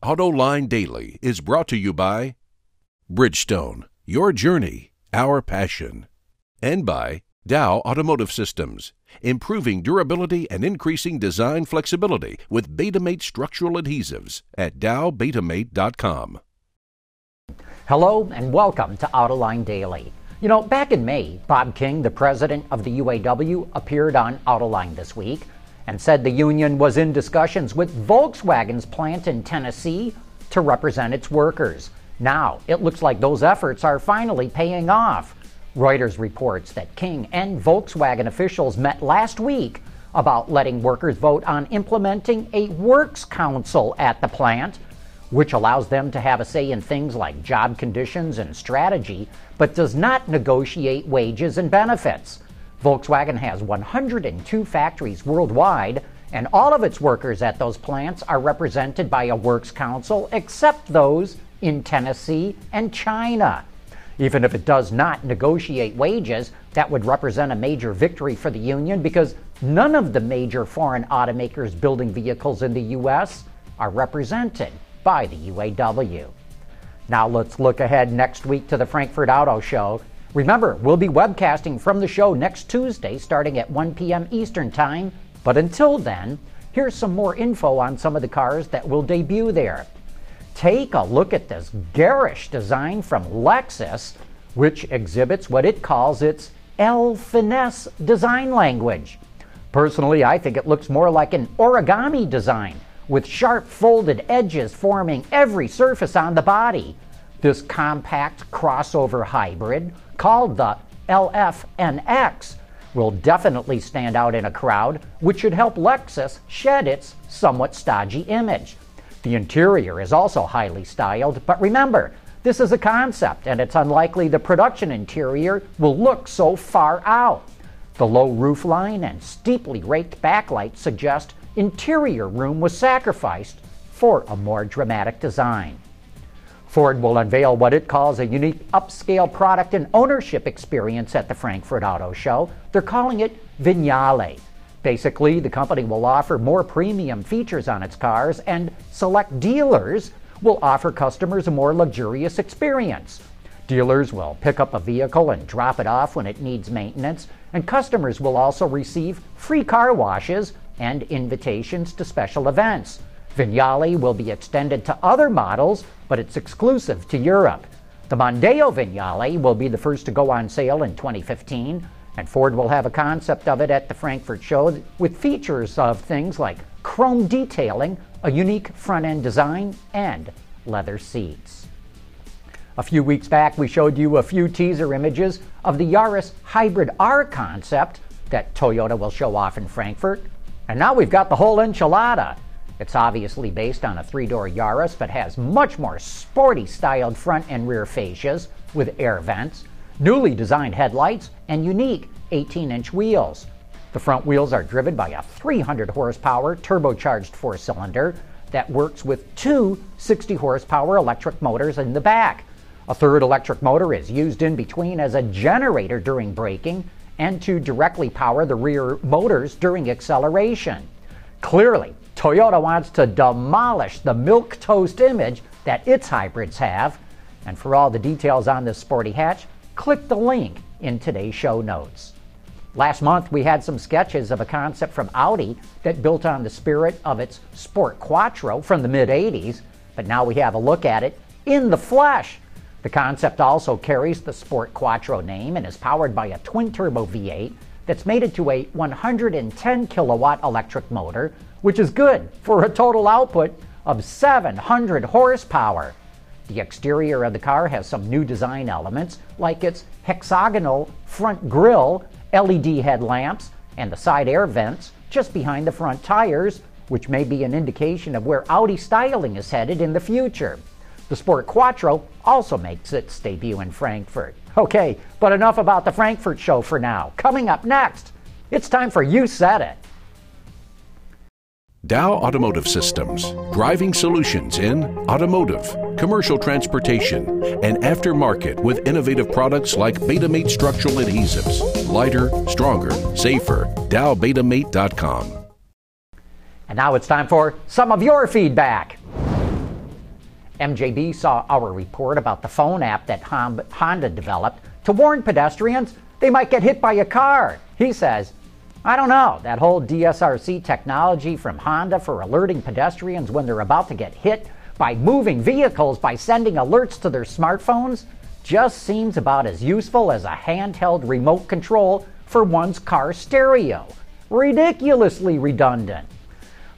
AutoLine Daily is brought to you by Bridgestone, your journey, our passion, and by Dow Automotive Systems, improving durability and increasing design flexibility with Betamate structural adhesives at dowbetamate.com. Hello and welcome to Autoline Daily. You know, back in May, Bob King, the president of the UAW, appeared on Autoline this week and said the union was in discussions with Volkswagen's plant in Tennessee to represent its workers. Now, it looks like those efforts are finally paying off. Reuters reports that King and Volkswagen officials met last week about letting workers vote on implementing a works council at the plant, which allows them to have a say in things like job conditions and strategy, but does not negotiate wages and benefits. Volkswagen has 102 factories worldwide, and all of its workers at those plants are represented by a works council, except those in Tennessee and China. Even if it does not negotiate wages, that would represent a major victory for the union because none of the major foreign automakers building vehicles in the U.S. are represented by the UAW. Now let's look ahead next week to the Frankfurt Auto Show. Remember, we'll be webcasting from the show next Tuesday starting at 1 p.m. Eastern Time. But until then, here's some more info on some of the cars that will debut there. Take a look at this garish design from Lexus, which exhibits what it calls its L finesse design language. Personally, I think it looks more like an origami design, with sharp folded edges forming every surface on the body. This compact crossover hybrid called the LFNX will definitely stand out in a crowd, which should help Lexus shed its somewhat stodgy image. The interior is also highly styled, but remember, this is a concept, and it's unlikely the production interior will look so far out. The low roofline and steeply raked backlight suggest interior room was sacrificed for a more dramatic design. Ford will unveil what it calls a unique upscale product and ownership experience at the Frankfurt Auto Show. They're calling it Vignale. Basically, the company will offer more premium features on its cars, and select dealers will offer customers a more luxurious experience. Dealers will pick up a vehicle and drop it off when it needs maintenance, and customers will also receive free car washes and invitations to special events. Vignale will be extended to other models, but it's exclusive to Europe. The Mondeo Vignale will be the first to go on sale in 2015, and Ford will have a concept of it at the Frankfurt show with features of things like chrome detailing, a unique front end design, and leather seats. A few weeks back, we showed you a few teaser images of the Yaris Hybrid R concept that Toyota will show off in Frankfurt. And now we've got the whole enchilada. It's obviously based on a three door Yaris, but has much more sporty styled front and rear fascias with air vents, newly designed headlights, and unique 18 inch wheels. The front wheels are driven by a 300 horsepower turbocharged four cylinder that works with two 60 horsepower electric motors in the back. A third electric motor is used in between as a generator during braking and to directly power the rear motors during acceleration. Clearly, Toyota wants to demolish the milk toast image that its hybrids have. And for all the details on this sporty hatch, click the link in today's show notes. Last month, we had some sketches of a concept from Audi that built on the spirit of its Sport Quattro from the mid 80s, but now we have a look at it in the flesh. The concept also carries the Sport Quattro name and is powered by a twin turbo V8 that's mated to a 110 kilowatt electric motor which is good for a total output of 700 horsepower. The exterior of the car has some new design elements, like its hexagonal front grille, LED headlamps, and the side air vents just behind the front tires, which may be an indication of where Audi styling is headed in the future. The Sport Quattro also makes its debut in Frankfurt. Okay, but enough about the Frankfurt show for now. Coming up next, it's time for You Said It. Dow Automotive Systems, driving solutions in automotive, commercial transportation, and aftermarket with innovative products like Betamate structural adhesives. Lighter, stronger, safer. DowBetamate.com. And now it's time for some of your feedback. MJB saw our report about the phone app that Honda developed to warn pedestrians they might get hit by a car. He says, I don't know, that whole DSRC technology from Honda for alerting pedestrians when they're about to get hit by moving vehicles by sending alerts to their smartphones just seems about as useful as a handheld remote control for one's car stereo. Ridiculously redundant.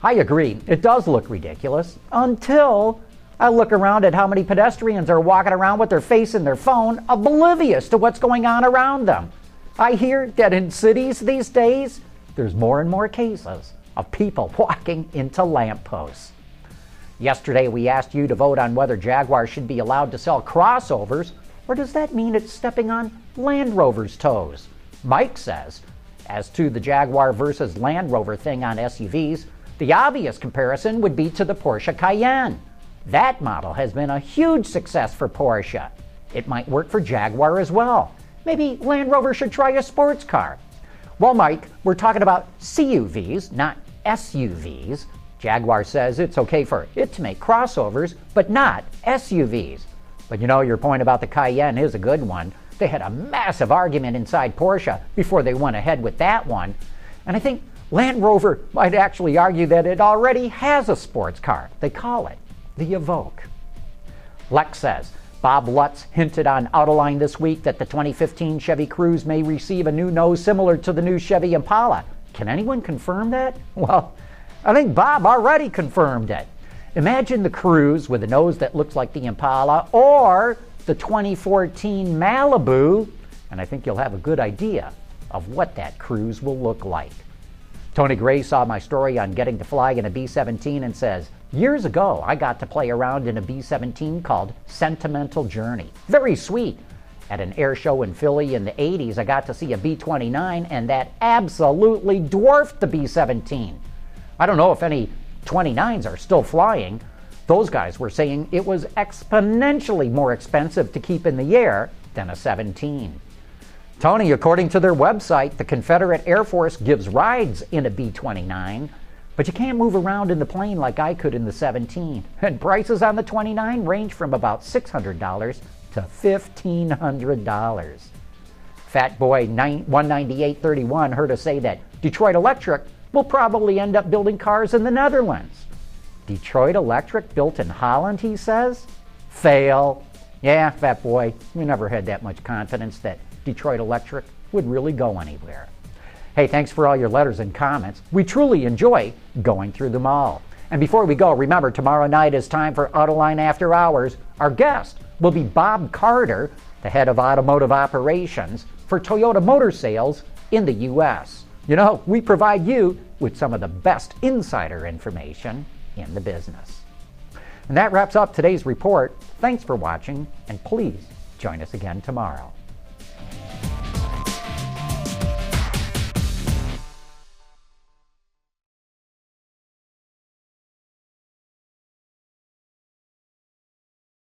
I agree, it does look ridiculous until I look around at how many pedestrians are walking around with their face in their phone, oblivious to what's going on around them. I hear that in cities these days, there's more and more cases of people walking into lampposts. Yesterday, we asked you to vote on whether Jaguar should be allowed to sell crossovers, or does that mean it's stepping on Land Rover's toes? Mike says, as to the Jaguar versus Land Rover thing on SUVs, the obvious comparison would be to the Porsche Cayenne. That model has been a huge success for Porsche. It might work for Jaguar as well. Maybe Land Rover should try a sports car. Well, Mike, we're talking about CUVs, not SUVs. Jaguar says it's okay for it to make crossovers, but not SUVs. But you know, your point about the Cayenne is a good one. They had a massive argument inside Porsche before they went ahead with that one. And I think Land Rover might actually argue that it already has a sports car. They call it the Evoque. Lex says Bob Lutz hinted on Autoline this week that the 2015 Chevy Cruze may receive a new nose similar to the new Chevy Impala. Can anyone confirm that? Well, I think Bob already confirmed it. Imagine the Cruze with a nose that looks like the Impala or the 2014 Malibu, and I think you'll have a good idea of what that Cruze will look like. Tony Gray saw my story on getting to fly in a B 17 and says, Years ago, I got to play around in a B 17 called Sentimental Journey. Very sweet. At an air show in Philly in the 80s, I got to see a B 29, and that absolutely dwarfed the B 17. I don't know if any 29s are still flying. Those guys were saying it was exponentially more expensive to keep in the air than a 17. Tony, according to their website, the Confederate Air Force gives rides in a B 29, but you can't move around in the plane like I could in the 17. And prices on the 29 range from about $600 to $1,500. Fat Boy 19831 heard us say that Detroit Electric will probably end up building cars in the Netherlands. Detroit Electric built in Holland, he says? Fail. Yeah, Fat Boy, we never had that much confidence that Detroit Electric would really go anywhere. Hey, thanks for all your letters and comments. We truly enjoy going through them all. And before we go, remember tomorrow night is time for Autoline After Hours. Our guest will be Bob Carter, the head of automotive operations for Toyota Motor Sales in the U.S. You know, we provide you with some of the best insider information in the business. And that wraps up today's report. Thanks for watching, and please join us again tomorrow.